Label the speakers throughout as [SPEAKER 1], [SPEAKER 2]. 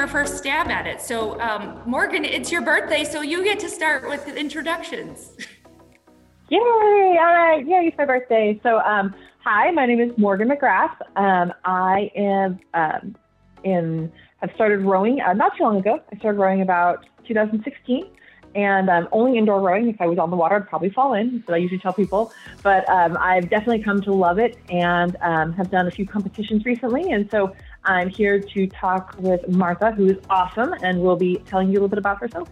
[SPEAKER 1] our first stab at it. So, um, Morgan, it's your birthday, so you get to start with the introductions.
[SPEAKER 2] Yay! All right, yay! It's my birthday. So, um, hi, my name is Morgan McGrath. Um, I am um, in. I've started rowing uh, not too long ago. I started rowing about 2016 and um, only indoor rowing. If I was on the water, I'd probably fall in. So I usually tell people. But um, I've definitely come to love it and um, have done a few competitions recently. And so I'm here to talk with Martha, who is awesome, and will be telling you a little bit about herself.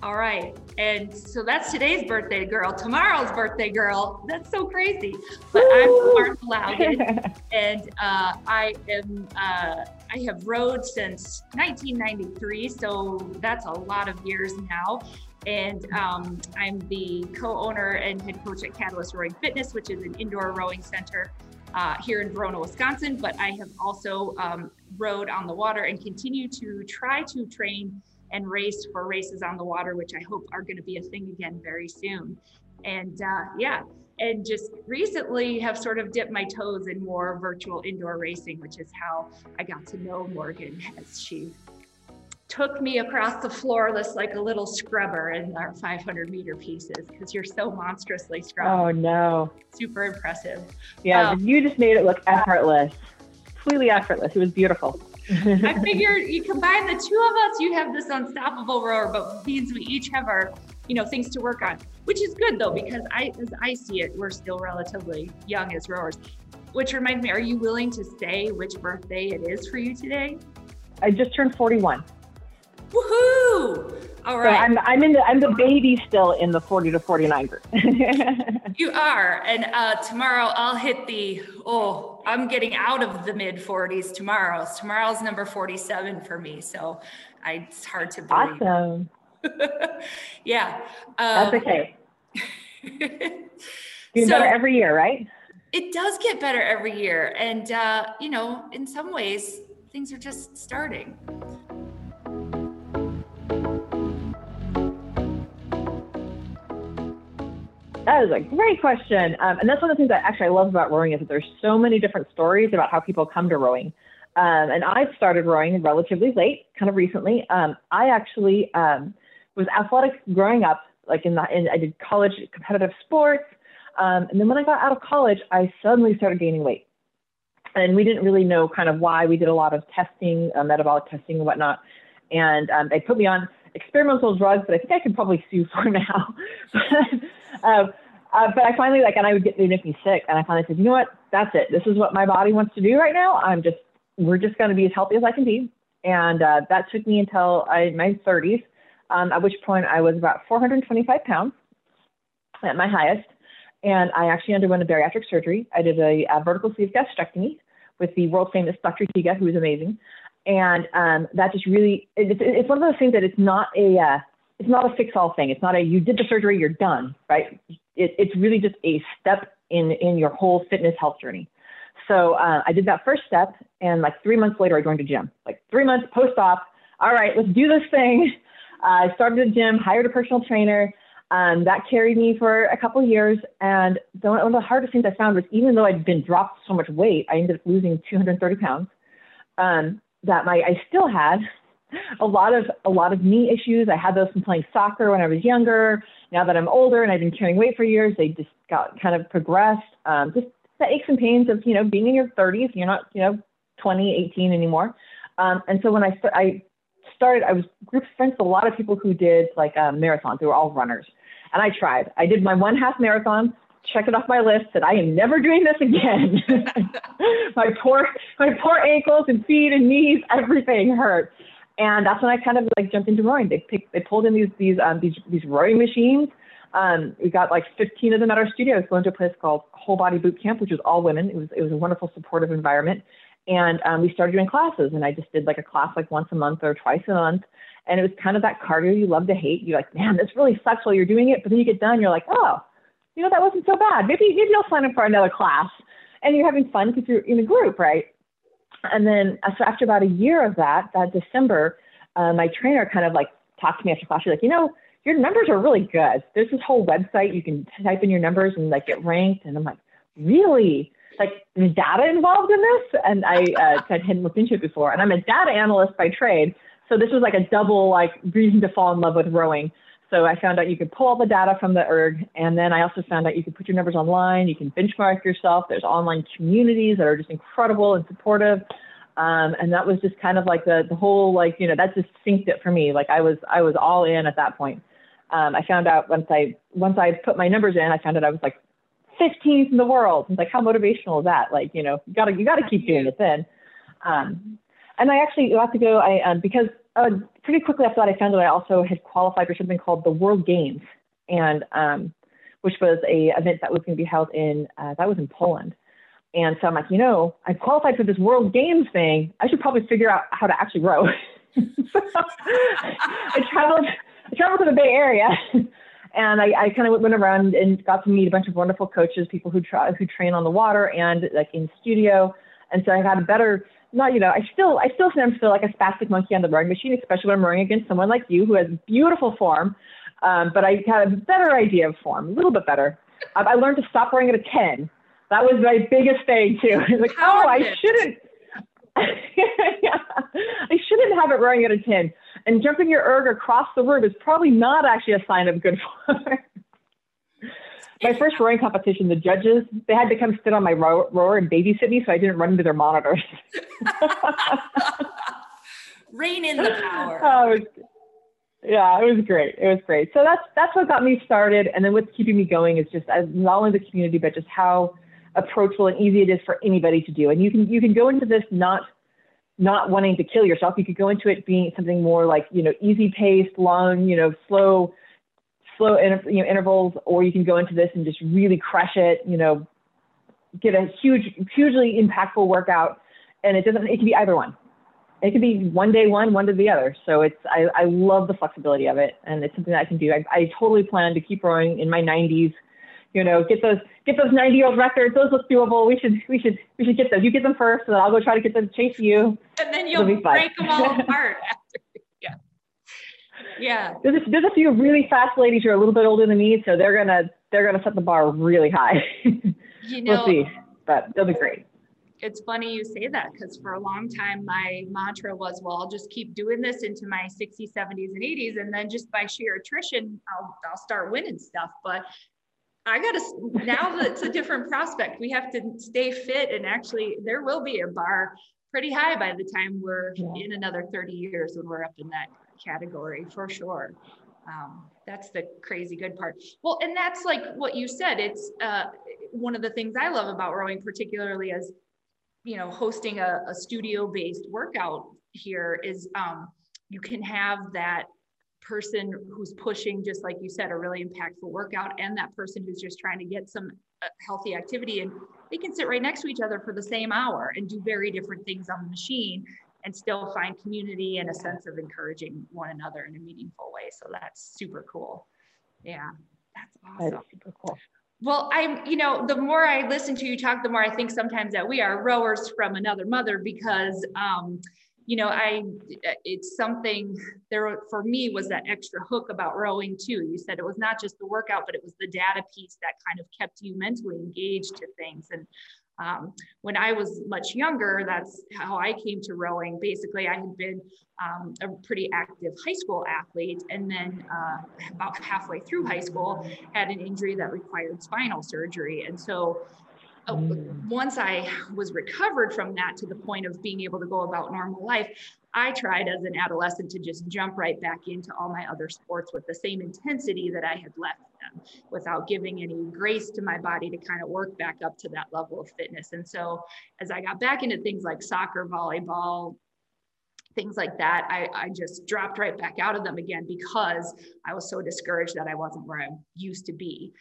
[SPEAKER 1] All right. And so that's today's birthday girl, tomorrow's birthday girl. That's so crazy. But I'm Martha Loudon, and uh, I am uh, I have rowed since 1993, so that's a lot of years now. And um, I'm the co-owner and head coach at Catalyst Rowing Fitness, which is an indoor rowing center uh, here in Verona, Wisconsin. But I have also um, rowed on the water and continue to try to train and race for races on the water, which I hope are going to be a thing again very soon. And uh, yeah, and just recently have sort of dipped my toes in more virtual indoor racing, which is how I got to know Morgan as she took me across the floorless like a little scrubber in our 500 meter pieces because you're so monstrously strong.
[SPEAKER 2] Oh no.
[SPEAKER 1] Super impressive.
[SPEAKER 2] Yeah, um, you just made it look effortless. Completely effortless. It was beautiful.
[SPEAKER 1] I figured you combine the two of us, you have this unstoppable rower, but means we each have our, you know, things to work on, which is good though, because I, as I see it, we're still relatively young as rowers. Which reminds me, are you willing to say which birthday it is for you today?
[SPEAKER 2] I just turned 41.
[SPEAKER 1] Woohoo! All right.
[SPEAKER 2] So I'm I'm in the I'm the baby still in the 40 to 49 group.
[SPEAKER 1] you are, and uh, tomorrow I'll hit the oh I'm getting out of the mid 40s tomorrow. Tomorrow's number 47 for me, so I, it's hard to believe.
[SPEAKER 2] Awesome.
[SPEAKER 1] yeah.
[SPEAKER 2] Um, That's okay. Getting so, better every year, right?
[SPEAKER 1] It does get better every year, and uh, you know, in some ways, things are just starting.
[SPEAKER 2] That is a great question. Um, and that's one of the things that actually I love about rowing is that there's so many different stories about how people come to rowing. Um, and I started rowing relatively late, kind of recently. Um, I actually um, was athletic growing up, like in, the, in I did college competitive sports. Um, and then when I got out of college, I suddenly started gaining weight. And we didn't really know kind of why. We did a lot of testing, uh, metabolic testing and whatnot. And um, they put me on experimental drugs that I think I could probably sue for now. um, uh, but I finally like, and I would get, they'd make me sick. And I finally said, you know what? That's it. This is what my body wants to do right now. I'm just, we're just going to be as healthy as I can be. And uh, that took me until I, my 30s, um, at which point I was about 425 pounds at my highest. And I actually underwent a bariatric surgery. I did a, a vertical sleeve gastrectomy with the world famous Dr. Tiga, who is amazing. And um, that just really, it's, it's one of those things that it's not a, uh, it's not a fix all thing. It's not a you did the surgery, you're done, right? It, it's really just a step in in your whole fitness health journey. So uh, I did that first step, and like three months later, I joined a gym. Like three months post op, all right, let's do this thing. Uh, I started a gym, hired a personal trainer. Um, that carried me for a couple years. And the, one of the hardest things I found was even though I'd been dropped so much weight, I ended up losing 230 pounds. Um, that my I still had a lot of a lot of knee issues. I had those from playing soccer when I was younger. Now that I'm older and I've been carrying weight for years, they just got kind of progressed. Um, just the aches and pains of you know being in your 30s. You're not you know 20, 18 anymore. Um, and so when I st- I started, I was group friends with a lot of people who did like uh, marathons. They were all runners, and I tried. I did my one half marathon. Checked it off my list. that I am never doing this again. my poor my poor ankles and feet and knees, everything hurt. And that's when I kind of like jumped into rowing. They picked, they pulled in these these um, these these rowing machines. Um, we got like 15 of them at our studio. Going to a place called Whole Body Boot Camp, which was all women. It was it was a wonderful supportive environment. And um, we started doing classes, and I just did like a class like once a month or twice a month. And it was kind of that cardio you love to hate. You're like, man, this really sucks while you're doing it, but then you get done, you're like, oh, you know, that wasn't so bad. Maybe maybe I'll sign up for another class. And you're having fun because you're in a group, right? And then so after about a year of that, that December, uh, my trainer kind of like talked to me after class. She's like, you know, your numbers are really good. There's this whole website you can type in your numbers and like get ranked. And I'm like, really? like is data involved in this? And I uh, hadn't looked into it before. And I'm a data analyst by trade. So this was like a double like reason to fall in love with rowing. So I found out you could pull all the data from the erg, and then I also found out you could put your numbers online. You can benchmark yourself. There's online communities that are just incredible and supportive. Um, and that was just kind of like the the whole like you know that just synced it for me. Like I was I was all in at that point. Um, I found out once I once I put my numbers in, I found out I was like 15th in the world. It's like how motivational is that? Like you know you gotta you gotta keep doing it then. Um, and I actually got to go. I um, because uh, pretty quickly after that, I found out I also had qualified for something called the World Games, and um, which was a event that was going to be held in uh, that was in Poland. And so I'm like, you know, I qualified for this World Games thing. I should probably figure out how to actually row. so I traveled, I traveled to the Bay Area, and I, I kind of went around and got to meet a bunch of wonderful coaches, people who try who train on the water and like in studio. And so I got a better not you know I still I still sometimes feel like a spastic monkey on the rowing machine, especially when I'm rowing against someone like you who has beautiful form. Um, but I had a better idea of form, a little bit better. Um, I learned to stop rowing at a ten. That was my biggest thing too. like, oh, I shouldn't. yeah, I shouldn't have it rowing at a ten. And jumping your erg across the room is probably not actually a sign of good form my first rowing competition, the judges they had to come sit on my row- rower and babysit me, so I didn't run into their monitors.
[SPEAKER 1] Rein in the power.
[SPEAKER 2] Oh, it was, yeah, it was great. It was great. So that's that's what got me started, and then what's keeping me going is just as not only the community, but just how approachable and easy it is for anybody to do. And you can you can go into this not not wanting to kill yourself. You could go into it being something more like you know easy paced, long, you know, slow slow inter- you know, intervals, or you can go into this and just really crush it, you know, get a huge, hugely impactful workout. And it doesn't, it can be either one. It can be one day one, one to the other. So it's, I, I love the flexibility of it. And it's something that I can do. I, I totally plan to keep rowing in my 90s, you know, get those, get those 90 year old records. Those look doable. We should, we should, we should get those. You get them first, and then I'll go try to get them to chase you.
[SPEAKER 1] And then you'll break them all apart yeah.
[SPEAKER 2] There's a, there's a few really fast ladies who are a little bit older than me, so they're gonna they're gonna set the bar really high. you know, we'll see, but they'll be great.
[SPEAKER 1] It's funny you say that because for a long time my mantra was, well, I'll just keep doing this into my 60s, 70s, and 80s, and then just by sheer attrition, I'll I'll start winning stuff. But I got to now that it's a different prospect. We have to stay fit, and actually, there will be a bar pretty high by the time we're yeah. in another 30 years when we're up in that category for sure. Um, that's the crazy good part. Well, and that's like what you said. It's uh, one of the things I love about rowing, particularly as you know, hosting a, a studio-based workout here is um, you can have that person who's pushing, just like you said, a really impactful workout, and that person who's just trying to get some uh, healthy activity, and they can sit right next to each other for the same hour and do very different things on the machine and still find community and a sense of encouraging one another in a meaningful way. So that's super cool. Yeah, that's awesome. That's super cool. Well, I'm, you know, the more I listen to you talk, the more I think sometimes that we are rowers from another mother because, um, you know, I, it's something there for me was that extra hook about rowing too. You said it was not just the workout, but it was the data piece that kind of kept you mentally engaged to things. And um, when I was much younger, that's how I came to rowing. Basically, I had been um, a pretty active high school athlete, and then uh, about halfway through high school, had an injury that required spinal surgery. And so, uh, mm. once I was recovered from that to the point of being able to go about normal life, I tried as an adolescent to just jump right back into all my other sports with the same intensity that I had left them without giving any grace to my body to kind of work back up to that level of fitness. And so as I got back into things like soccer, volleyball, things like that, I, I just dropped right back out of them again because I was so discouraged that I wasn't where I used to be.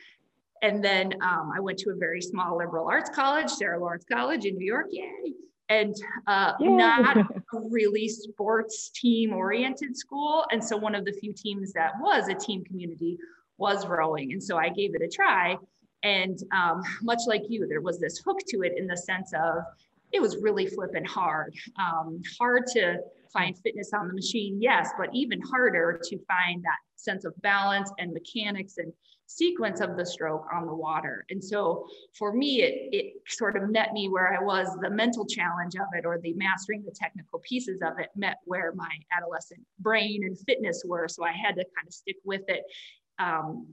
[SPEAKER 1] And then um, I went to a very small liberal arts college, Sarah Lawrence College in New York. Yay! And uh, not a really sports team oriented school. And so one of the few teams that was a team community was rowing. And so I gave it a try. And um, much like you, there was this hook to it in the sense of it was really flipping hard. Um, hard to find fitness on the machine, yes, but even harder to find that sense of balance and mechanics and sequence of the stroke on the water. And so for me, it, it sort of met me where I was, the mental challenge of it or the mastering the technical pieces of it met where my adolescent brain and fitness were. So I had to kind of stick with it. Um,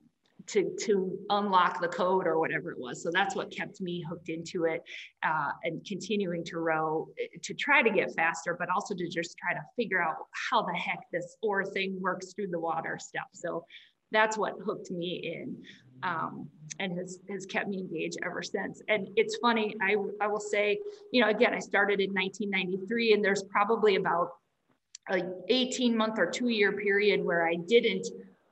[SPEAKER 1] to to unlock the code or whatever it was. So that's what kept me hooked into it uh, and continuing to row to try to get faster, but also to just try to figure out how the heck this oar thing works through the water stuff. So that's what hooked me in um, and has, has kept me engaged ever since. And it's funny, I, I will say, you know, again, I started in 1993 and there's probably about a 18 month or two year period where I didn't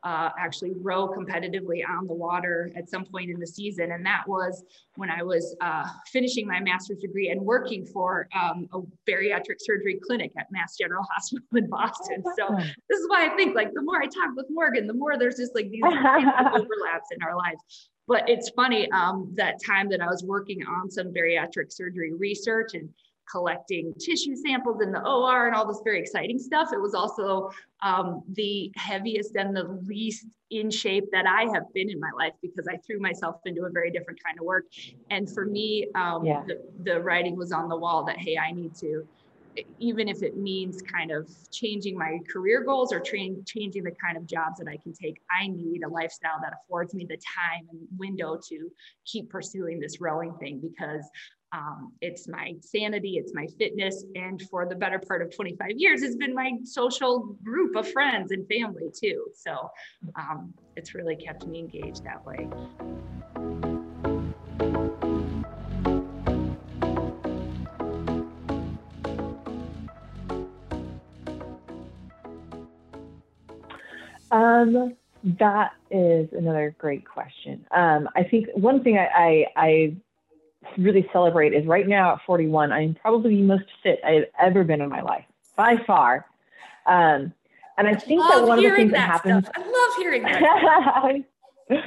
[SPEAKER 1] uh, actually row competitively on the water at some point in the season. And that was when I was uh, finishing my master's degree and working for um, a bariatric surgery clinic at Mass General Hospital in Boston. So this is why I think like the more I talk with Morgan, the more there's just like these overlaps in our lives. But it's funny um, that time that I was working on some bariatric surgery research and collecting tissue samples in the OR and all this very exciting stuff. It was also um, the heaviest and the least in shape that I have been in my life because I threw myself into a very different kind of work. And for me, um, yeah. the, the writing was on the wall that, hey, I need to, even if it means kind of changing my career goals or train, changing the kind of jobs that I can take, I need a lifestyle that affords me the time and window to keep pursuing this rowing thing because um, it's my sanity, it's my fitness, and for the better part of 25 years, it's been my social group of friends and family too. So um, it's really kept me engaged that way.
[SPEAKER 2] Um, that is another great question. Um, I think one thing I, I, I really celebrate is right now at 41, I'm probably the most fit I've ever been in my life by far. Um, and I think that one of the things that, that happens.
[SPEAKER 1] I love hearing that.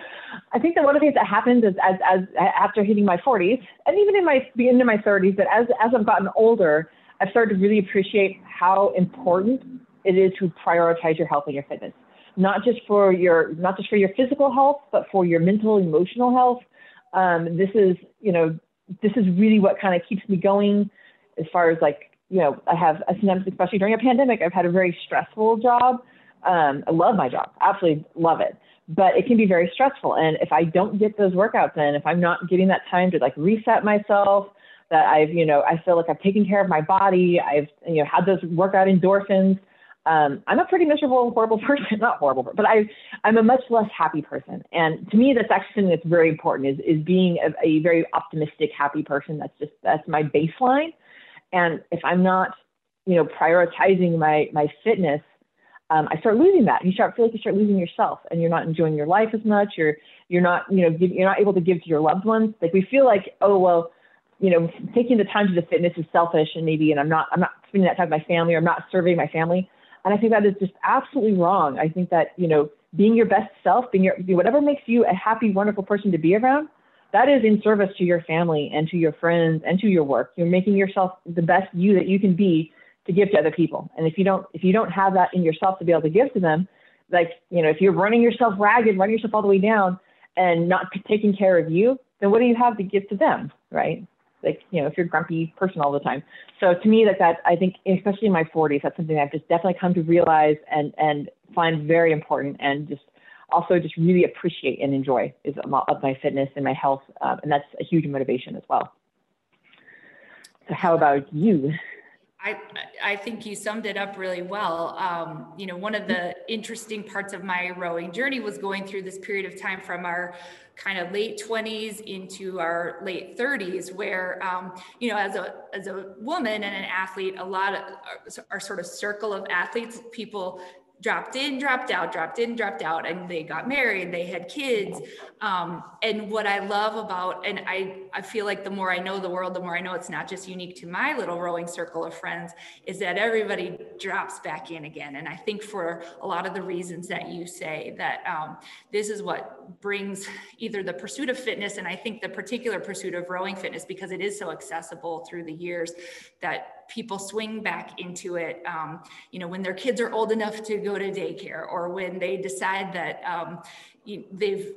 [SPEAKER 2] I think that one of the things that happens is as, as after hitting my 40s and even in my of my 30s, that as, as I've gotten older, I've started to really appreciate how important it is to prioritize your health and your fitness, not just for your not just for your physical health, but for your mental, emotional health. Um, this is you know this is really what kind of keeps me going as far as like, you know, I have sometimes, especially during a pandemic, I've had a very stressful job. Um, I love my job, absolutely love it, but it can be very stressful. And if I don't get those workouts in, if I'm not getting that time to like reset myself, that I've, you know, I feel like I've taken care of my body, I've, you know, had those workout endorphins, um, I'm a pretty miserable, horrible person. Not horrible, but I, I'm a much less happy person. And to me, that's actually something that's very important is, is being a, a very optimistic, happy person. That's just, that's my baseline. And if I'm not, you know, prioritizing my, my fitness, um, I start losing that. You start feel like you start losing yourself, and you're not enjoying your life as much. You're you're not you know give, you're not able to give to your loved ones. Like we feel like oh well, you know, taking the time to the fitness is selfish, and maybe and I'm not I'm not spending that time with my family, or I'm not serving my family. And I think that is just absolutely wrong. I think that, you know, being your best self, being your, whatever makes you a happy, wonderful person to be around, that is in service to your family and to your friends and to your work. You're making yourself the best you that you can be to give to other people. And if you don't, if you don't have that in yourself to be able to give to them, like, you know, if you're running yourself ragged, running yourself all the way down and not taking care of you, then what do you have to give to them? Right like you know if you're a grumpy person all the time. So to me that that i think especially in my 40s that's something i've just definitely come to realize and and find very important and just also just really appreciate and enjoy is of my fitness and my health um, and that's a huge motivation as well. So how about you?
[SPEAKER 1] I, I think you summed it up really well. Um, you know, one of the interesting parts of my rowing journey was going through this period of time from our kind of late 20s into our late 30s where um, you know as a as a woman and an athlete a lot of our, our sort of circle of athletes people dropped in, dropped out, dropped in, dropped out, and they got married, they had kids. Um, and what I love about, and I, I feel like the more I know the world, the more I know it's not just unique to my little rowing circle of friends, is that everybody drops back in again. And I think for a lot of the reasons that you say, that um, this is what brings either the pursuit of fitness, and I think the particular pursuit of rowing fitness, because it is so accessible through the years, that people swing back into it, um, you know, when their kids are old enough to go go to daycare or when they decide that um, you, they've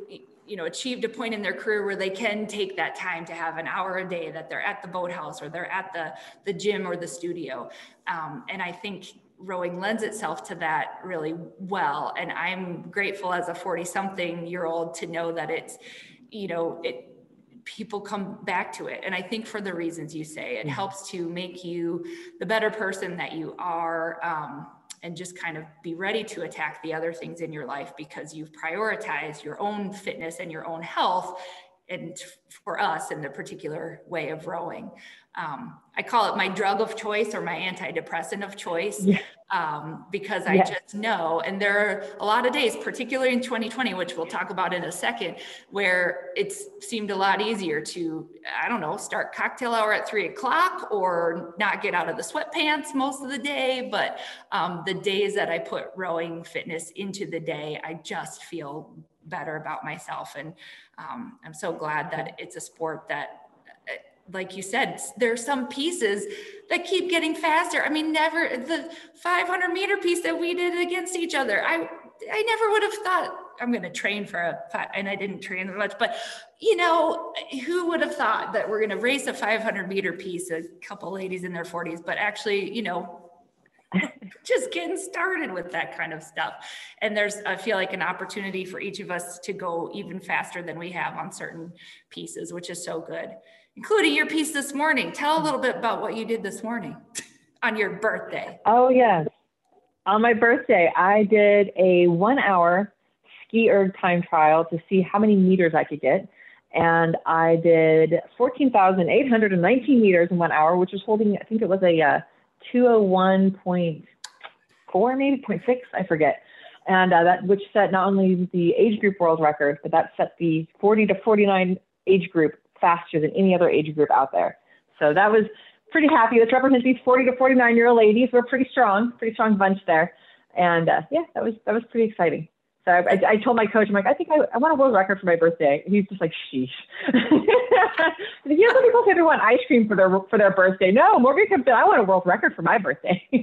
[SPEAKER 1] you know achieved a point in their career where they can take that time to have an hour a day that they're at the boathouse or they're at the the gym or the studio. Um, and i think rowing lends itself to that really well. And i'm grateful as a 40 something year old to know that it's you know it people come back to it. And i think for the reasons you say it helps to make you the better person that you are um, and just kind of be ready to attack the other things in your life because you've prioritized your own fitness and your own health and for us in the particular way of rowing um, I call it my drug of choice or my antidepressant of choice yeah. um, because I yes. just know. And there are a lot of days, particularly in 2020, which we'll talk about in a second, where it seemed a lot easier to, I don't know, start cocktail hour at three o'clock or not get out of the sweatpants most of the day. But um, the days that I put rowing fitness into the day, I just feel better about myself. And um, I'm so glad that it's a sport that like you said, there are some pieces that keep getting faster. I mean, never the 500 meter piece that we did against each other. I I never would have thought I'm going to train for a and I didn't train as much, but you know, who would have thought that we're going to race a 500 meter piece? A couple ladies in their 40s, but actually, you know. just getting started with that kind of stuff. And there's, I feel like, an opportunity for each of us to go even faster than we have on certain pieces, which is so good including your piece this morning. Tell a little bit about what you did this morning on your birthday.
[SPEAKER 2] Oh, yes. On my birthday, I did a one hour ski erg time trial to see how many meters I could get. And I did 14,819 meters in one hour, which was holding, I think it was a uh, 201.4, maybe 0.6, I forget. And uh, that, which set not only the age group world record, but that set the 40 to 49 age group faster than any other age group out there. So that was pretty happy. This represents these 40 to 49 year old ladies. We're pretty strong, pretty strong bunch there. And uh, yeah, that was that was pretty exciting. So I, I, told my coach, I'm like, I think I, I want a world record for my birthday. And he's just like, sheesh. you know, people say they want ice cream for their for their birthday. No, Morgan comes in, I want a world record for my birthday.
[SPEAKER 1] well,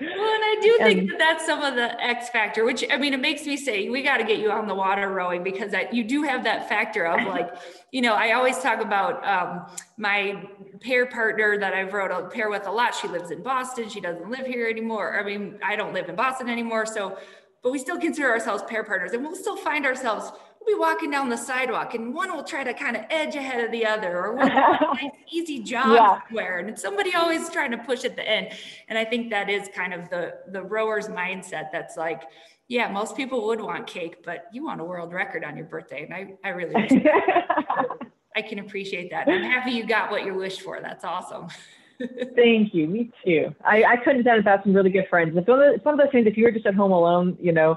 [SPEAKER 1] and I do think and, that that's some of the X factor, which I mean, it makes me say we got to get you on the water rowing because that you do have that factor of like, you know, I always talk about um, my pair partner that I've rowed a pair with a lot. She lives in Boston. She doesn't live here anymore. I mean, I don't live in Boston anymore, so but we still consider ourselves pair partners and we'll still find ourselves we'll be walking down the sidewalk and one will try to kind of edge ahead of the other or one nice easy job yeah. somewhere and somebody always trying to push at the end. And i think that is kind of the the rower's mindset that's like yeah most people would want cake but you want a world record on your birthday and i i really i can appreciate that. I'm happy you got what you wished for. That's awesome
[SPEAKER 2] Thank you. Me too. I, I couldn't have done it without some really good friends. It's one, of, it's one of those things, if you were just at home alone, you know,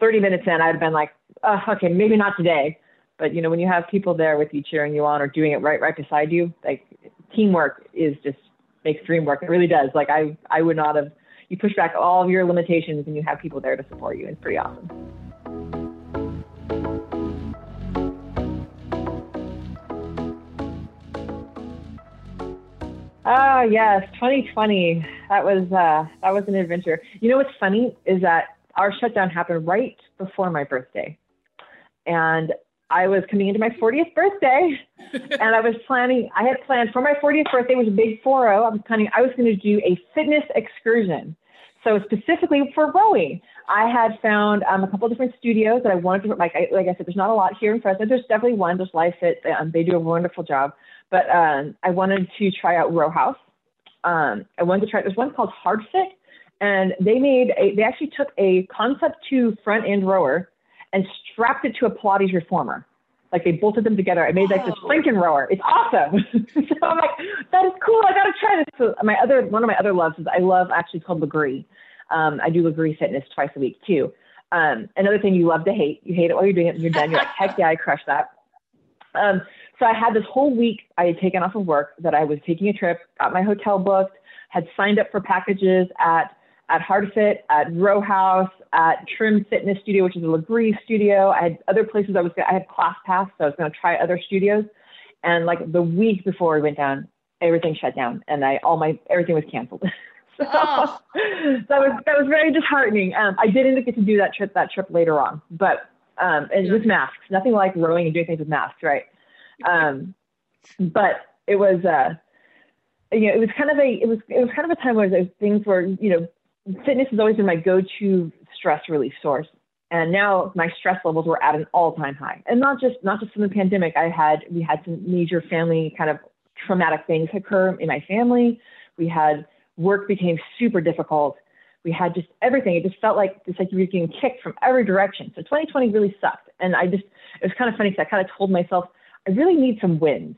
[SPEAKER 2] 30 minutes in, I'd have been like, oh, okay, maybe not today. But, you know, when you have people there with you cheering you on or doing it right, right beside you, like teamwork is just makes dream work. It really does. Like I, I would not have, you push back all of your limitations and you have people there to support you. It's pretty awesome. Ah, yes, 2020. That was uh, that was an adventure. You know what's funny is that our shutdown happened right before my birthday, and I was coming into my 40th birthday, and I was planning. I had planned for my 40th birthday was a big 4 I was planning. I was going to do a fitness excursion, so specifically for rowing. I had found um, a couple of different studios that I wanted to like. I, like I said, there's not a lot here in Fresno. There's definitely one. There's Life Fit. Um, they do a wonderful job. But um, I wanted to try out Row House. Um, I wanted to try. There's one called Hard Fit, and they made a. They actually took a Concept Two front end rower and strapped it to a Pilates reformer. Like they bolted them together. I made like this Franken rower. It's awesome. so I'm like, that is cool. I gotta try this. So my other one of my other loves is I love actually called Lagree. Um, I do Lagree fitness twice a week too. Um, another thing you love to hate. You hate it while you're doing it. and You're done. You're like, heck yeah, I crushed that. Um, so I had this whole week I had taken off of work that I was taking a trip, got my hotel booked, had signed up for packages at at HardFit, at Row House, at Trim Fitness Studio, which is a Lagree studio. I had other places I was I had class pass, so I was going to try other studios. And like the week before we went down, everything shut down, and I all my everything was canceled. so oh. that was that was very disheartening. Um, I did not get to do that trip that trip later on, but um, and with masks, nothing like rowing and doing things with masks, right? Um, but it was uh, you know it was kind of a it was it was kind of a time where things were you know fitness has always been my go-to stress relief source. And now my stress levels were at an all-time high. And not just not just from the pandemic. I had we had some major family kind of traumatic things occur in my family. We had work became super difficult. We had just everything. It just felt like it's like you were getting kicked from every direction. So 2020 really sucked. And i just it was kind of funny because i kind of told myself i really need some wins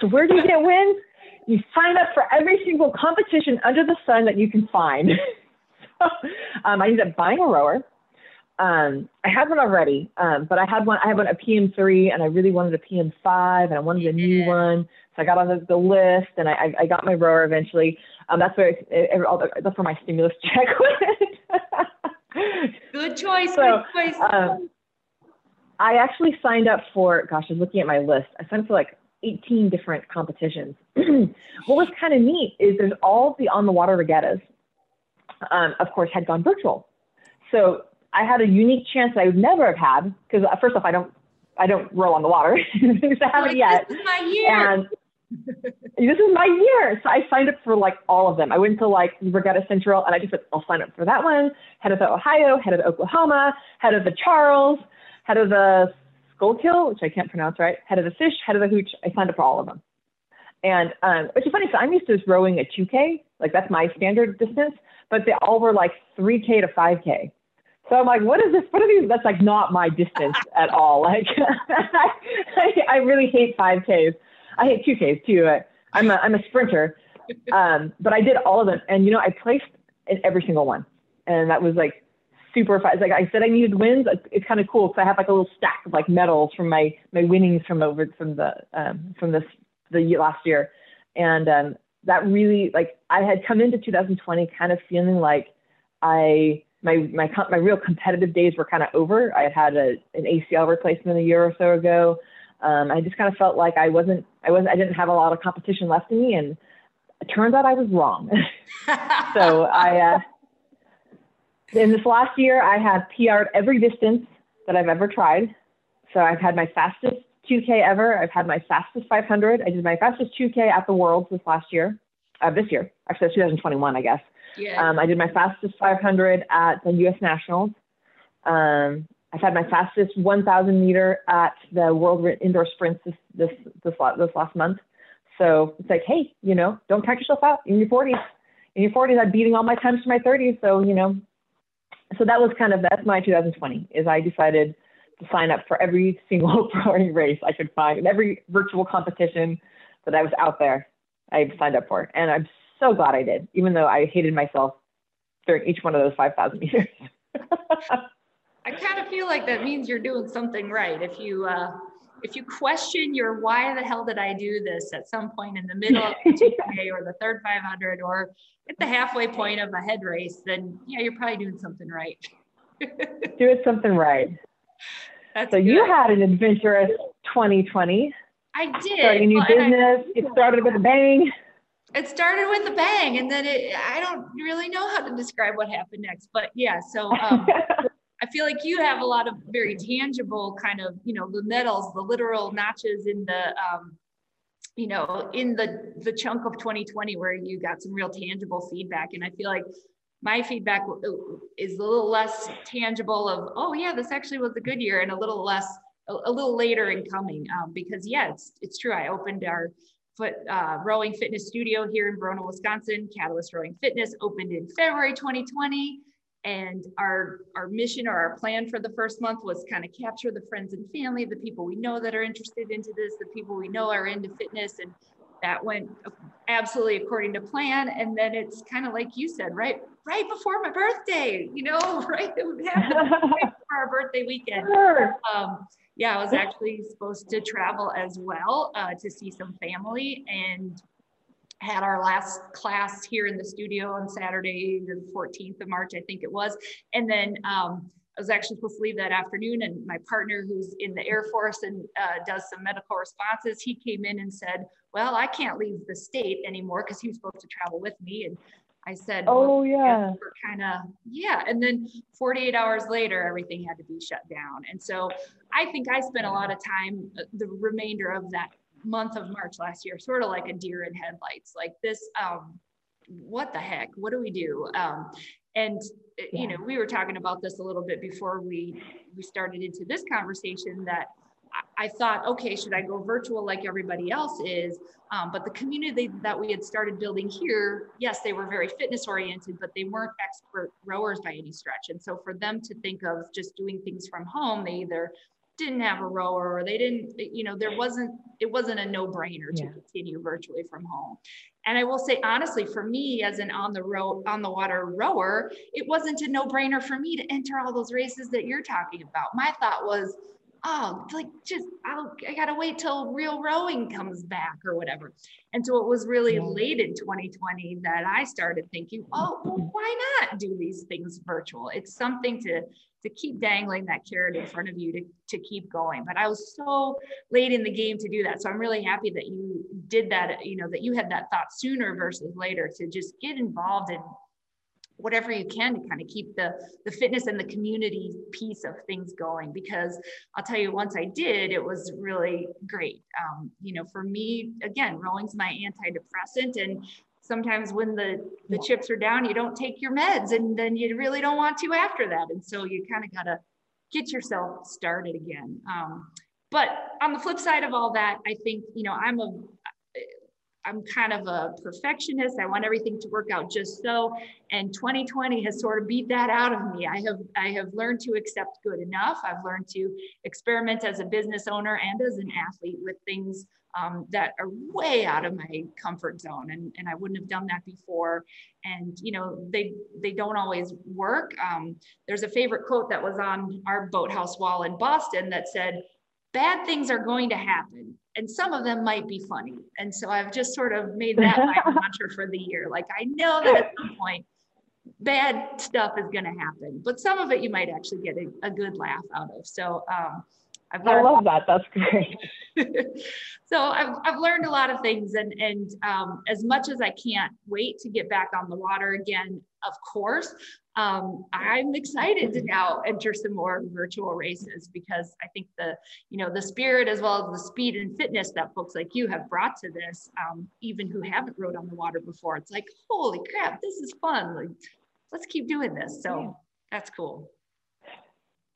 [SPEAKER 2] so where do you get wins you sign up for every single competition under the sun that you can find so, um, i ended up buying a rower um, I had one already, um, but I had one. I had one a PM3, and I really wanted a PM5, and I wanted a new one. So I got on the, the list, and I, I, got my rower eventually. Um, that's where it, it, all the, that's where my stimulus check
[SPEAKER 1] went. good choice. So, good choice.
[SPEAKER 2] I actually signed up for. Gosh, I'm looking at my list. I signed up for like 18 different competitions. what was kind of neat is there's all the on the water regattas. Um, of course, had gone virtual. So I had a unique chance that I would never have had because uh, first off, I don't I don't roll on the water. I haven't yet.
[SPEAKER 1] This is my year.
[SPEAKER 2] And this is my year. So I signed up for like all of them. I went to like Regatta Central and I just said, I'll sign up for that one. Head of the Ohio, head of the Oklahoma, head of the Charles, head of the Schuylkill, which I can't pronounce right, head of the Fish, head of the Hooch. I signed up for all of them. And um, which is funny, so I'm used to rowing a 2K, like that's my standard distance, but they all were like 3K to 5K. So I'm like, what is this? What are these? That's like not my distance at all. Like, I, I really hate 5Ks. I hate 2Ks too. I'm a, I'm a sprinter. Um, but I did all of them. And, you know, I placed in every single one. And that was like super fun. Like I said, I needed wins. It's kind of cool because I have like a little stack of like medals from my, my winnings from over from the, um, from this, the last year. And um, that really, like, I had come into 2020 kind of feeling like I, my my my real competitive days were kind of over. I had had a, an ACL replacement a year or so ago. Um, I just kind of felt like I wasn't I wasn't I didn't have a lot of competition left in me, and it turns out I was wrong. so I uh, in this last year I have PR'd every distance that I've ever tried. So I've had my fastest 2K ever. I've had my fastest 500. I did my fastest 2K at the Worlds this last year, uh, this year. Actually, that's 2021, I guess.
[SPEAKER 1] Yeah.
[SPEAKER 2] Um, I did my fastest 500 at the U.S. Nationals. Um, I've had my fastest 1,000 meter at the World Indoor Sprints this this this, this last month. So it's like, hey, you know, don't count yourself out in your 40s. In your 40s, I'm beating all my times to my 30s. So you know, so that was kind of that's my 2020. Is I decided to sign up for every single rowing race I could find and every virtual competition that I was out there. I signed up for, and I'm so glad I did, even though I hated myself during each one of those 5,000 meters.
[SPEAKER 1] I kind of feel like that means you're doing something right. If you, uh, if you question your why the hell did I do this at some point in the middle of the 2K or the third 500 or at the halfway point of a head race, then yeah, you're probably doing something right.
[SPEAKER 2] doing something right. That's so good. you had an adventurous 2020.
[SPEAKER 1] I did.
[SPEAKER 2] Starting a new well, business. I, it started with a bang
[SPEAKER 1] it started with a bang and then it i don't really know how to describe what happened next but yeah so um, feel like you have a lot of very tangible kind of you know the medals the literal notches in the um, you know in the the chunk of 2020 where you got some real tangible feedback and i feel like my feedback is a little less tangible of oh yeah this actually was a good year and a little less a, a little later in coming um, because yeah it's it's true i opened our foot uh, rowing fitness studio here in Verona, Wisconsin. Catalyst Rowing Fitness opened in February 2020. And our, our mission or our plan for the first month was kind of capture the friends and family, the people we know that are interested into this, the people we know are into fitness. And that went absolutely according to plan. And then it's kind of like you said, right, right before my birthday, you know, right, it happened right before our birthday weekend. Sure. Um, yeah, I was actually supposed to travel as well uh, to see some family and had our last class here in the studio on Saturday, the 14th of March, I think it was. And then um, I was actually supposed to leave that afternoon, and my partner, who's in the Air Force and uh, does some medical responses, he came in and said, "Well, I can't leave the state anymore because he was supposed to travel with me." And I said,
[SPEAKER 2] "Oh well, yeah,
[SPEAKER 1] we're kind of yeah." And then 48 hours later, everything had to be shut down. And so I think I spent a lot of time uh, the remainder of that month of March last year, sort of like a deer in headlights, like this. Um, what the heck? What do we do? Um, and uh, you know, we were talking about this a little bit before we we started into this conversation that I thought, okay, should I go virtual like everybody else is? Um, but the community that we had started building here, yes, they were very fitness oriented, but they weren't expert rowers by any stretch. And so for them to think of just doing things from home, they either didn't have a rower or they didn't, you know, there wasn't, it wasn't a no brainer to yeah. continue virtually from home. And I will say honestly, for me as an on the row on the water rower, it wasn't a no brainer for me to enter all those races that you're talking about. My thought was, oh, like just I'll, I gotta wait till real rowing comes back or whatever. And so it was really yeah. late in 2020 that I started thinking, oh, well, mm-hmm. why not do these things virtual? It's something to to keep dangling that carrot in front of you to, to keep going. But I was so late in the game to do that. So I'm really happy that you did that, you know, that you had that thought sooner versus later to just get involved in whatever you can to kind of keep the the fitness and the community piece of things going because i'll tell you once i did it was really great um, you know for me again rowing's my antidepressant and sometimes when the the chips are down you don't take your meds and then you really don't want to after that. And so you kind of got to get yourself started again. Um, but on the flip side of all that i think you know i'm a I'm kind of a perfectionist. I want everything to work out just so. And 2020 has sort of beat that out of me. I have I have learned to accept good enough. I've learned to experiment as a business owner and as an athlete with things um, that are way out of my comfort zone, and, and I wouldn't have done that before. And you know they they don't always work. Um, there's a favorite quote that was on our boathouse wall in Boston that said, "Bad things are going to happen." And some of them might be funny. And so I've just sort of made that my mantra for the year. Like I know that at some point bad stuff is going to happen, but some of it you might actually get a, a good laugh out of. So um,
[SPEAKER 2] I've learned- I love that. That's great.
[SPEAKER 1] so I've, I've learned a lot of things and, and um, as much as I can't wait to get back on the water again, of course, um, I'm excited to now enter some more virtual races because I think the, you know, the spirit as well as the speed and fitness that folks like you have brought to this, um, even who haven't rode on the water before, it's like, holy crap, this is fun. Like, let's keep doing this. So yeah. that's cool.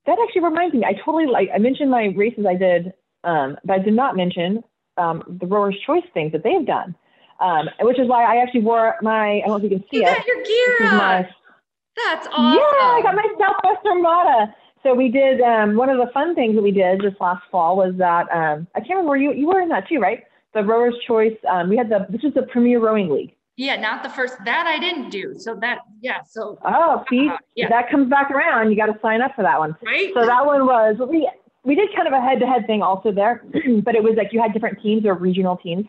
[SPEAKER 2] That actually reminds me, I totally like, I mentioned my races I did, um, but I did not mention um, the Rower's Choice things that they've done. Um, which is why I actually wore my, I don't know if you can see
[SPEAKER 1] you
[SPEAKER 2] it.
[SPEAKER 1] got your gear on. That's awesome.
[SPEAKER 2] Yeah, I got my Southwest Armada. So we did um, one of the fun things that we did this last fall was that um, I can't remember you you were in that too, right? The Rowers Choice. Um, we had the this is the Premier Rowing League.
[SPEAKER 1] Yeah, not the first. That I didn't do. So that yeah. So
[SPEAKER 2] oh, see, uh, yeah. that comes back around. You got to sign up for that one.
[SPEAKER 1] Right.
[SPEAKER 2] So that one was we we did kind of a head to head thing also there, but it was like you had different teams or regional teams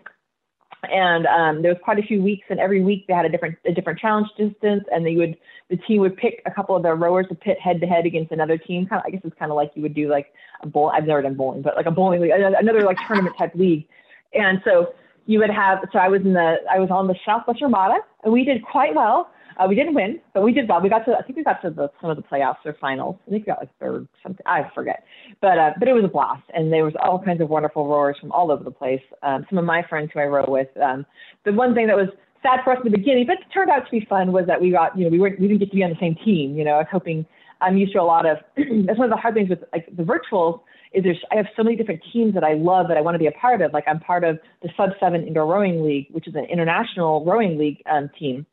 [SPEAKER 2] and um, there was quite a few weeks and every week they had a different a different challenge distance and they would the team would pick a couple of their rowers to pit head to head against another team. Kind of i guess it's kind of like you would do like a bowl i've never done bowling but like a bowling league another like tournament type league. And so you would have so i was in the i was on the southwest armada and we did quite well uh, we didn't win, but we did well. We got to, I think we got to the, some of the playoffs or finals. I think we got like third, something. I forget. But uh, but it was a blast, and there was all kinds of wonderful rowers from all over the place. Um, some of my friends who I row with. Um, the one thing that was sad for us in the beginning, but turned out to be fun, was that we got, you know, we weren't, we didn't get to be on the same team. You know, I was hoping. I'm used to a lot of. that's one of the hard things with like the virtuals is there's I have so many different teams that I love that I want to be a part of. Like I'm part of the Sub Seven Indoor Rowing League, which is an international rowing league um, team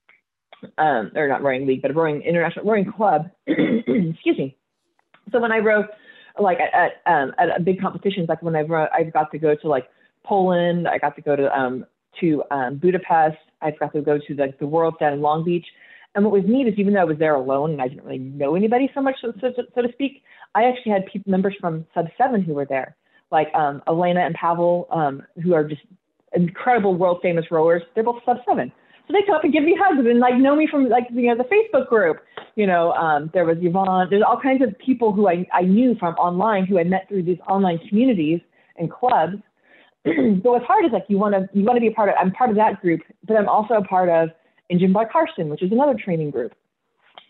[SPEAKER 2] um, or not rowing league, but a rowing international rowing club. Excuse me. So when I row, like at at, um, at big competitions, like when I row, I've got to go to like Poland. I got to go to um, to um, Budapest. I've got to go to the the Worlds down in Long Beach. And what was neat is even though I was there alone and I didn't really know anybody so much, so, so, so to speak, I actually had people, members from Sub 7 who were there, like um, Elena and Pavel, um, who are just incredible world famous rowers. They're both Sub 7. So they come up and give me hugs and like know me from like you know the Facebook group. You know, um, there was Yvonne. There's all kinds of people who I, I knew from online who I met through these online communities and clubs. but what's hard is like you want to you want to be a part of. I'm part of that group, but I'm also a part of Engine by Carson, which is another training group.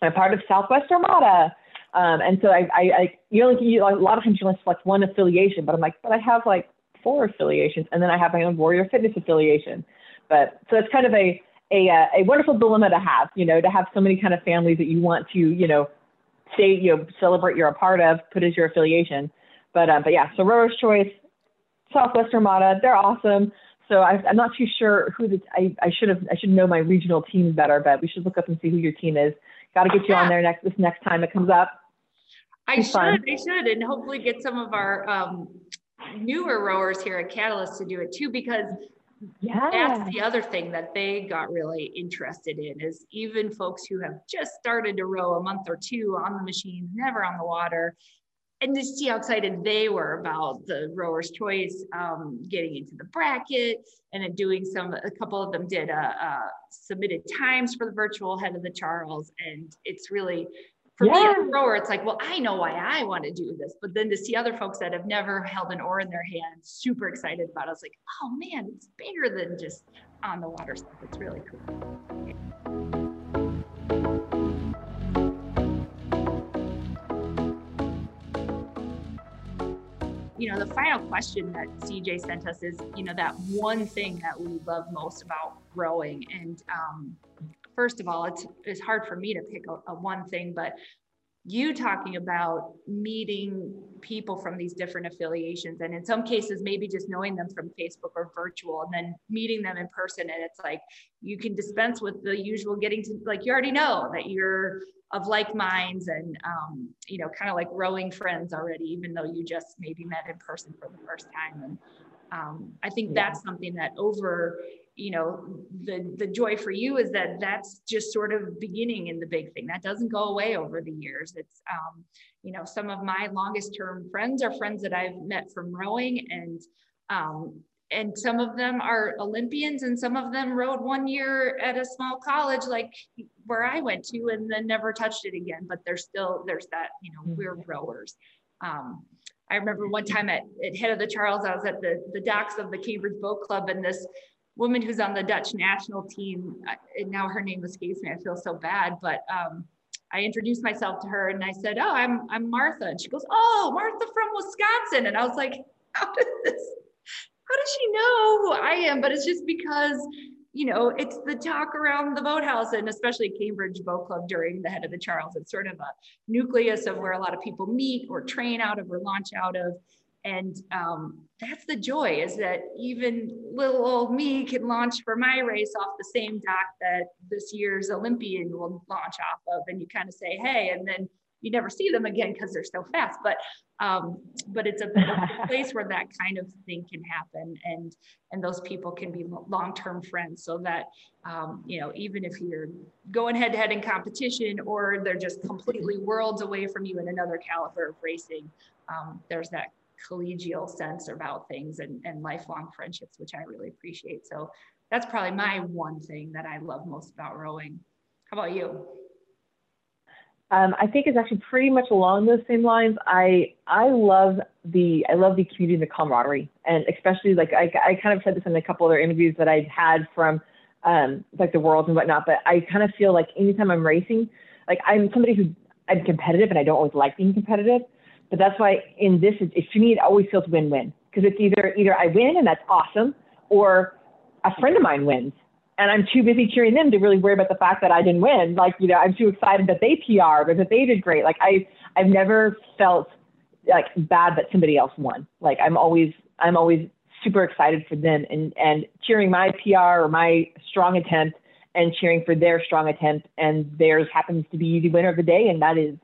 [SPEAKER 2] I'm part of Southwest Armada. Um, and so I, I, I you only you, a lot of times you only select one affiliation, but I'm like, but I have like four affiliations, and then I have my own Warrior Fitness affiliation. But so it's kind of a a, a wonderful dilemma to have, you know, to have so many kind of families that you want to, you know, say, you know, celebrate you're a part of, put as your affiliation. But, uh, but yeah, so Rower's Choice, Southwest Armada, they're awesome. So I, am not too sure who the, I, I should have, I should know my regional teams better, but we should look up and see who your team is. Got to get you on there next, this next time it comes up.
[SPEAKER 1] I should, fun. I should, and hopefully get some of our um, newer rowers here at Catalyst to do it too, because yeah. that's the other thing that they got really interested in is even folks who have just started to row a month or two on the machine, never on the water, and to see how excited they were about the rower's choice, um, getting into the bracket, and then doing some. A couple of them did uh, uh, submitted times for the virtual head of the Charles, and it's really for yeah. me as a rower, it's like, well, I know why I want to do this, but then to see other folks that have never held an oar in their hand, super excited about it, I was like, oh man, it's bigger than just on the water stuff. It's really cool. you know, the final question that CJ sent us is, you know, that one thing that we love most about growing. And um, first of all, it's it's hard for me to pick a, a one thing, but you talking about meeting people from these different affiliations and in some cases maybe just knowing them from facebook or virtual and then meeting them in person and it's like you can dispense with the usual getting to like you already know that you're of like minds and um, you know kind of like rowing friends already even though you just maybe met in person for the first time and um, i think yeah. that's something that over you know the the joy for you is that that's just sort of beginning in the big thing. That doesn't go away over the years. It's um, you know some of my longest term friends are friends that i've met from rowing and um, and some of them are olympians and some of them rowed one year at a small college like where i went to and then never touched it again but there's still there's that you know we're mm-hmm. rowers. Um, I remember one time at, at Head of the Charles, I was at the, the docks of the Cambridge Boat Club, and this woman who's on the Dutch national team, and now her name escapes me. I feel so bad, but um, I introduced myself to her and I said, "Oh, I'm I'm Martha," and she goes, "Oh, Martha from Wisconsin," and I was like, "How does this? How does she know who I am?" But it's just because you know, it's the talk around the boathouse and especially Cambridge Boat Club during the head of the Charles. It's sort of a nucleus of where a lot of people meet or train out of or launch out of and um, that's the joy is that even little old me can launch for my race off the same dock that this year's olympian will launch off of. And you kind of say hey and then you never see them again because they're so fast. But um, but it's a, a, place where that kind of thing can happen and and those people can be long-term friends so that um, you know even if you're going head to head in competition or they're just completely worlds away from you in another caliber of racing um, there's that collegial sense about things and, and lifelong friendships, which I really appreciate. So that's probably my one thing that I love most about rowing. How about you?
[SPEAKER 2] Um, I think it's actually pretty much along those same lines. I I love the I love the community and the camaraderie, and especially like I, I kind of said this in a couple other interviews that I've had from um, like the world and whatnot. But I kind of feel like anytime I'm racing, like I'm somebody who I'm competitive and I don't always like being competitive. But that's why in this, it, to me, it always feels win-win because it's either either I win and that's awesome, or a friend of mine wins and I'm too busy cheering them to really worry about the fact that I didn't win. Like, you know, I'm too excited that they PR'd or that they did great. Like I, I've never felt like bad that somebody else won. Like I'm always, I'm always super excited for them and, and cheering my PR or my strong attempt and cheering for their strong attempt. And theirs happens to be the winner of the day. And that is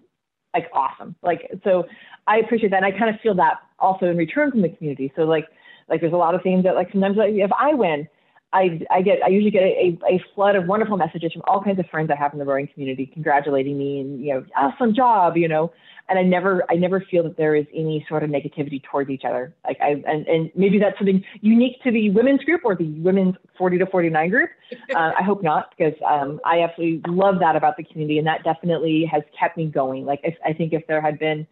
[SPEAKER 2] like awesome. Like, so I appreciate that. And I kind of feel that also in return from the community. So like, like there's a lot of things that like sometimes like, if I win, I, I get I usually get a, a, flood of wonderful messages from all kinds of friends I have in the rowing community congratulating me and you know awesome job you know? And I never I never feel that there is any sort of negativity towards each other. Like I and, and maybe that's something unique to the women's group or the women's 40 to 49 group. Uh, I hope not because um, I absolutely love that about the community and that definitely has kept me going. Like I, I think if there had been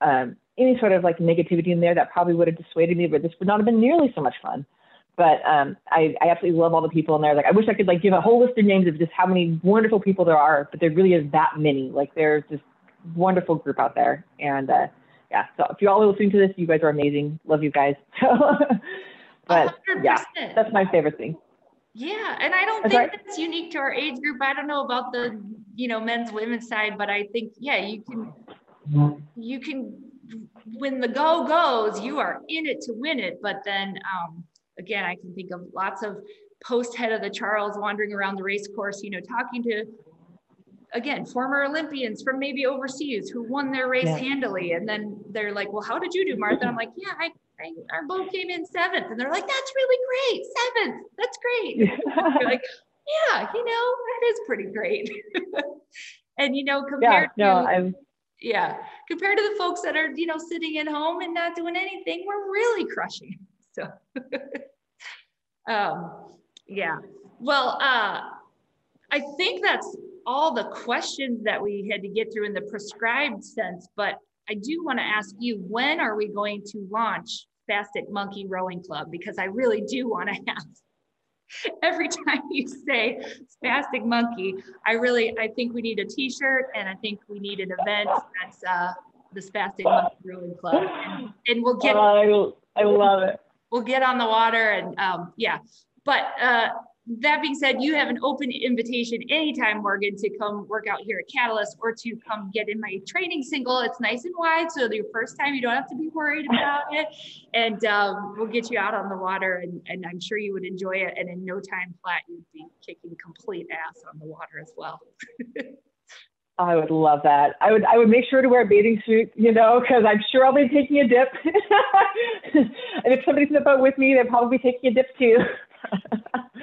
[SPEAKER 2] um, any sort of like negativity in there that probably would have dissuaded me, but this would not have been nearly so much fun. But um, I, I absolutely love all the people in there. Like I wish I could like give a whole list of names of just how many wonderful people there are, but there really is that many. Like there's this wonderful group out there, and uh, yeah. So if you all are listening to this, you guys are amazing. Love you guys. but 100%. yeah, that's my favorite thing.
[SPEAKER 1] Yeah, and I don't think that's unique to our age group. I don't know about the you know men's women's side, but I think yeah, you can you can when the go goes, you are in it to win it. But then um, again, I can think of lots of post head of the Charles wandering around the race course, you know, talking to again former Olympians from maybe overseas who won their race yeah. handily, and then they're like, "Well, how did you do, Martha?" I'm like, "Yeah, I, I our boat came in seventh. and they're like, "That's really great, seventh. That's great." like, "Yeah, you know, that is pretty great." and you know, compared yeah, no, to I'm yeah, compared to the folks that are you know sitting at home and not doing anything, we're really crushing. So, um, yeah. Well, uh, I think that's all the questions that we had to get through in the prescribed sense, but I do want to ask you when are we going to launch Spastic Monkey Rowing Club? Because I really do want to have every time you say spastic monkey i really i think we need a t-shirt and i think we need an event that's uh the spastic monkey rowing club and, and we'll get
[SPEAKER 2] oh, I, I love it
[SPEAKER 1] we'll get on the water and um, yeah. But uh, that being said, you have an open invitation anytime, Morgan, to come work out here at Catalyst or to come get in my training single. It's nice and wide, so the first time you don't have to be worried about it. And um, we'll get you out on the water, and, and I'm sure you would enjoy it. And in no time flat, you'd be kicking complete ass on the water as well.
[SPEAKER 2] I would love that. I would I would make sure to wear a bathing suit, you know, because I'm sure I'll be taking a dip. and if somebody's in the boat with me, they're probably be taking a dip too.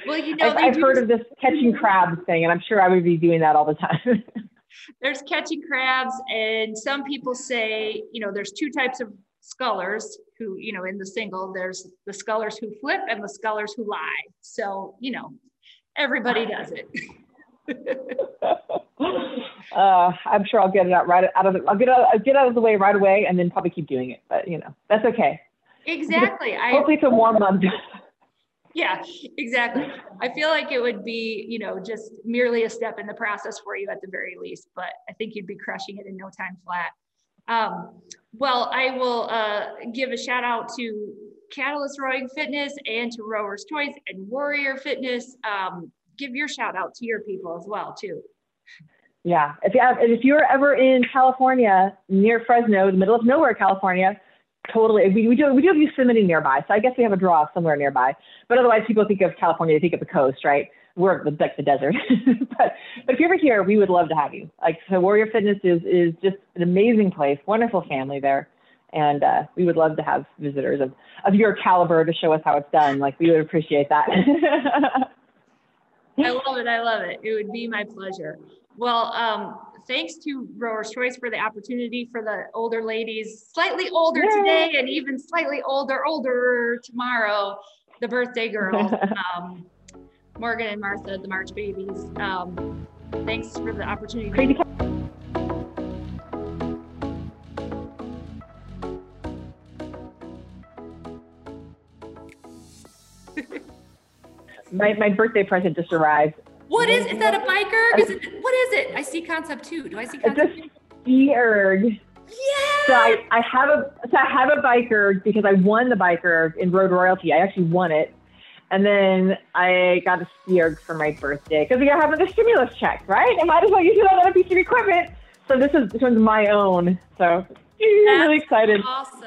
[SPEAKER 1] well, you know,
[SPEAKER 2] I've, I've heard of this catching mm-hmm. crabs thing, and I'm sure I would be doing that all the time.
[SPEAKER 1] there's catching crabs, and some people say, you know, there's two types of scullers who, you know, in the single, there's the scullers who flip and the scullers who lie. So, you know, everybody does it.
[SPEAKER 2] uh, I'm sure I'll get it out right out of the, I'll get out, I'll get out of the way right away and then probably keep doing it. But you know, that's okay.
[SPEAKER 1] Exactly.
[SPEAKER 2] Hopefully it's a warm month.
[SPEAKER 1] yeah, exactly. I feel like it would be, you know, just merely a step in the process for you at the very least, but I think you'd be crushing it in no time flat. Um, well, I will uh, give a shout out to Catalyst Rowing Fitness and to Rowers Choice and Warrior Fitness. Um, give your shout out to your people as well, too.
[SPEAKER 2] Yeah. If you have, if you're ever in California near Fresno, the middle of nowhere, California, totally. We, we do we do have Yosemite nearby, so I guess we have a draw somewhere nearby. But otherwise, people think of California, they think of the coast, right? We're like the desert. but but if you're ever here, we would love to have you. Like so, Warrior Fitness is is just an amazing place, wonderful family there, and uh, we would love to have visitors of of your caliber to show us how it's done. Like we would appreciate that.
[SPEAKER 1] I love it. I love it. It would be my pleasure. Well, um, thanks to Rower's Choice for the opportunity for the older ladies, slightly older Yay. today and even slightly older, older tomorrow, the birthday girls, um, Morgan and Martha, the March babies. Um, thanks for the opportunity.
[SPEAKER 2] My, my birthday present just arrived.
[SPEAKER 1] What is is that a BikeErg? Uh, is it what is it? I see concept two. Do I see concept?
[SPEAKER 2] It's a ski erg.
[SPEAKER 1] Yeah.
[SPEAKER 2] So I, I have a so I have a BikeErg because I won the BikeErg in Road Royalty. I actually won it. And then I got a ski erg for my birthday because we got having the stimulus check, right? I might as well use it on a piece of equipment. So this is this one's my own. So I'm really excited.
[SPEAKER 1] Awesome.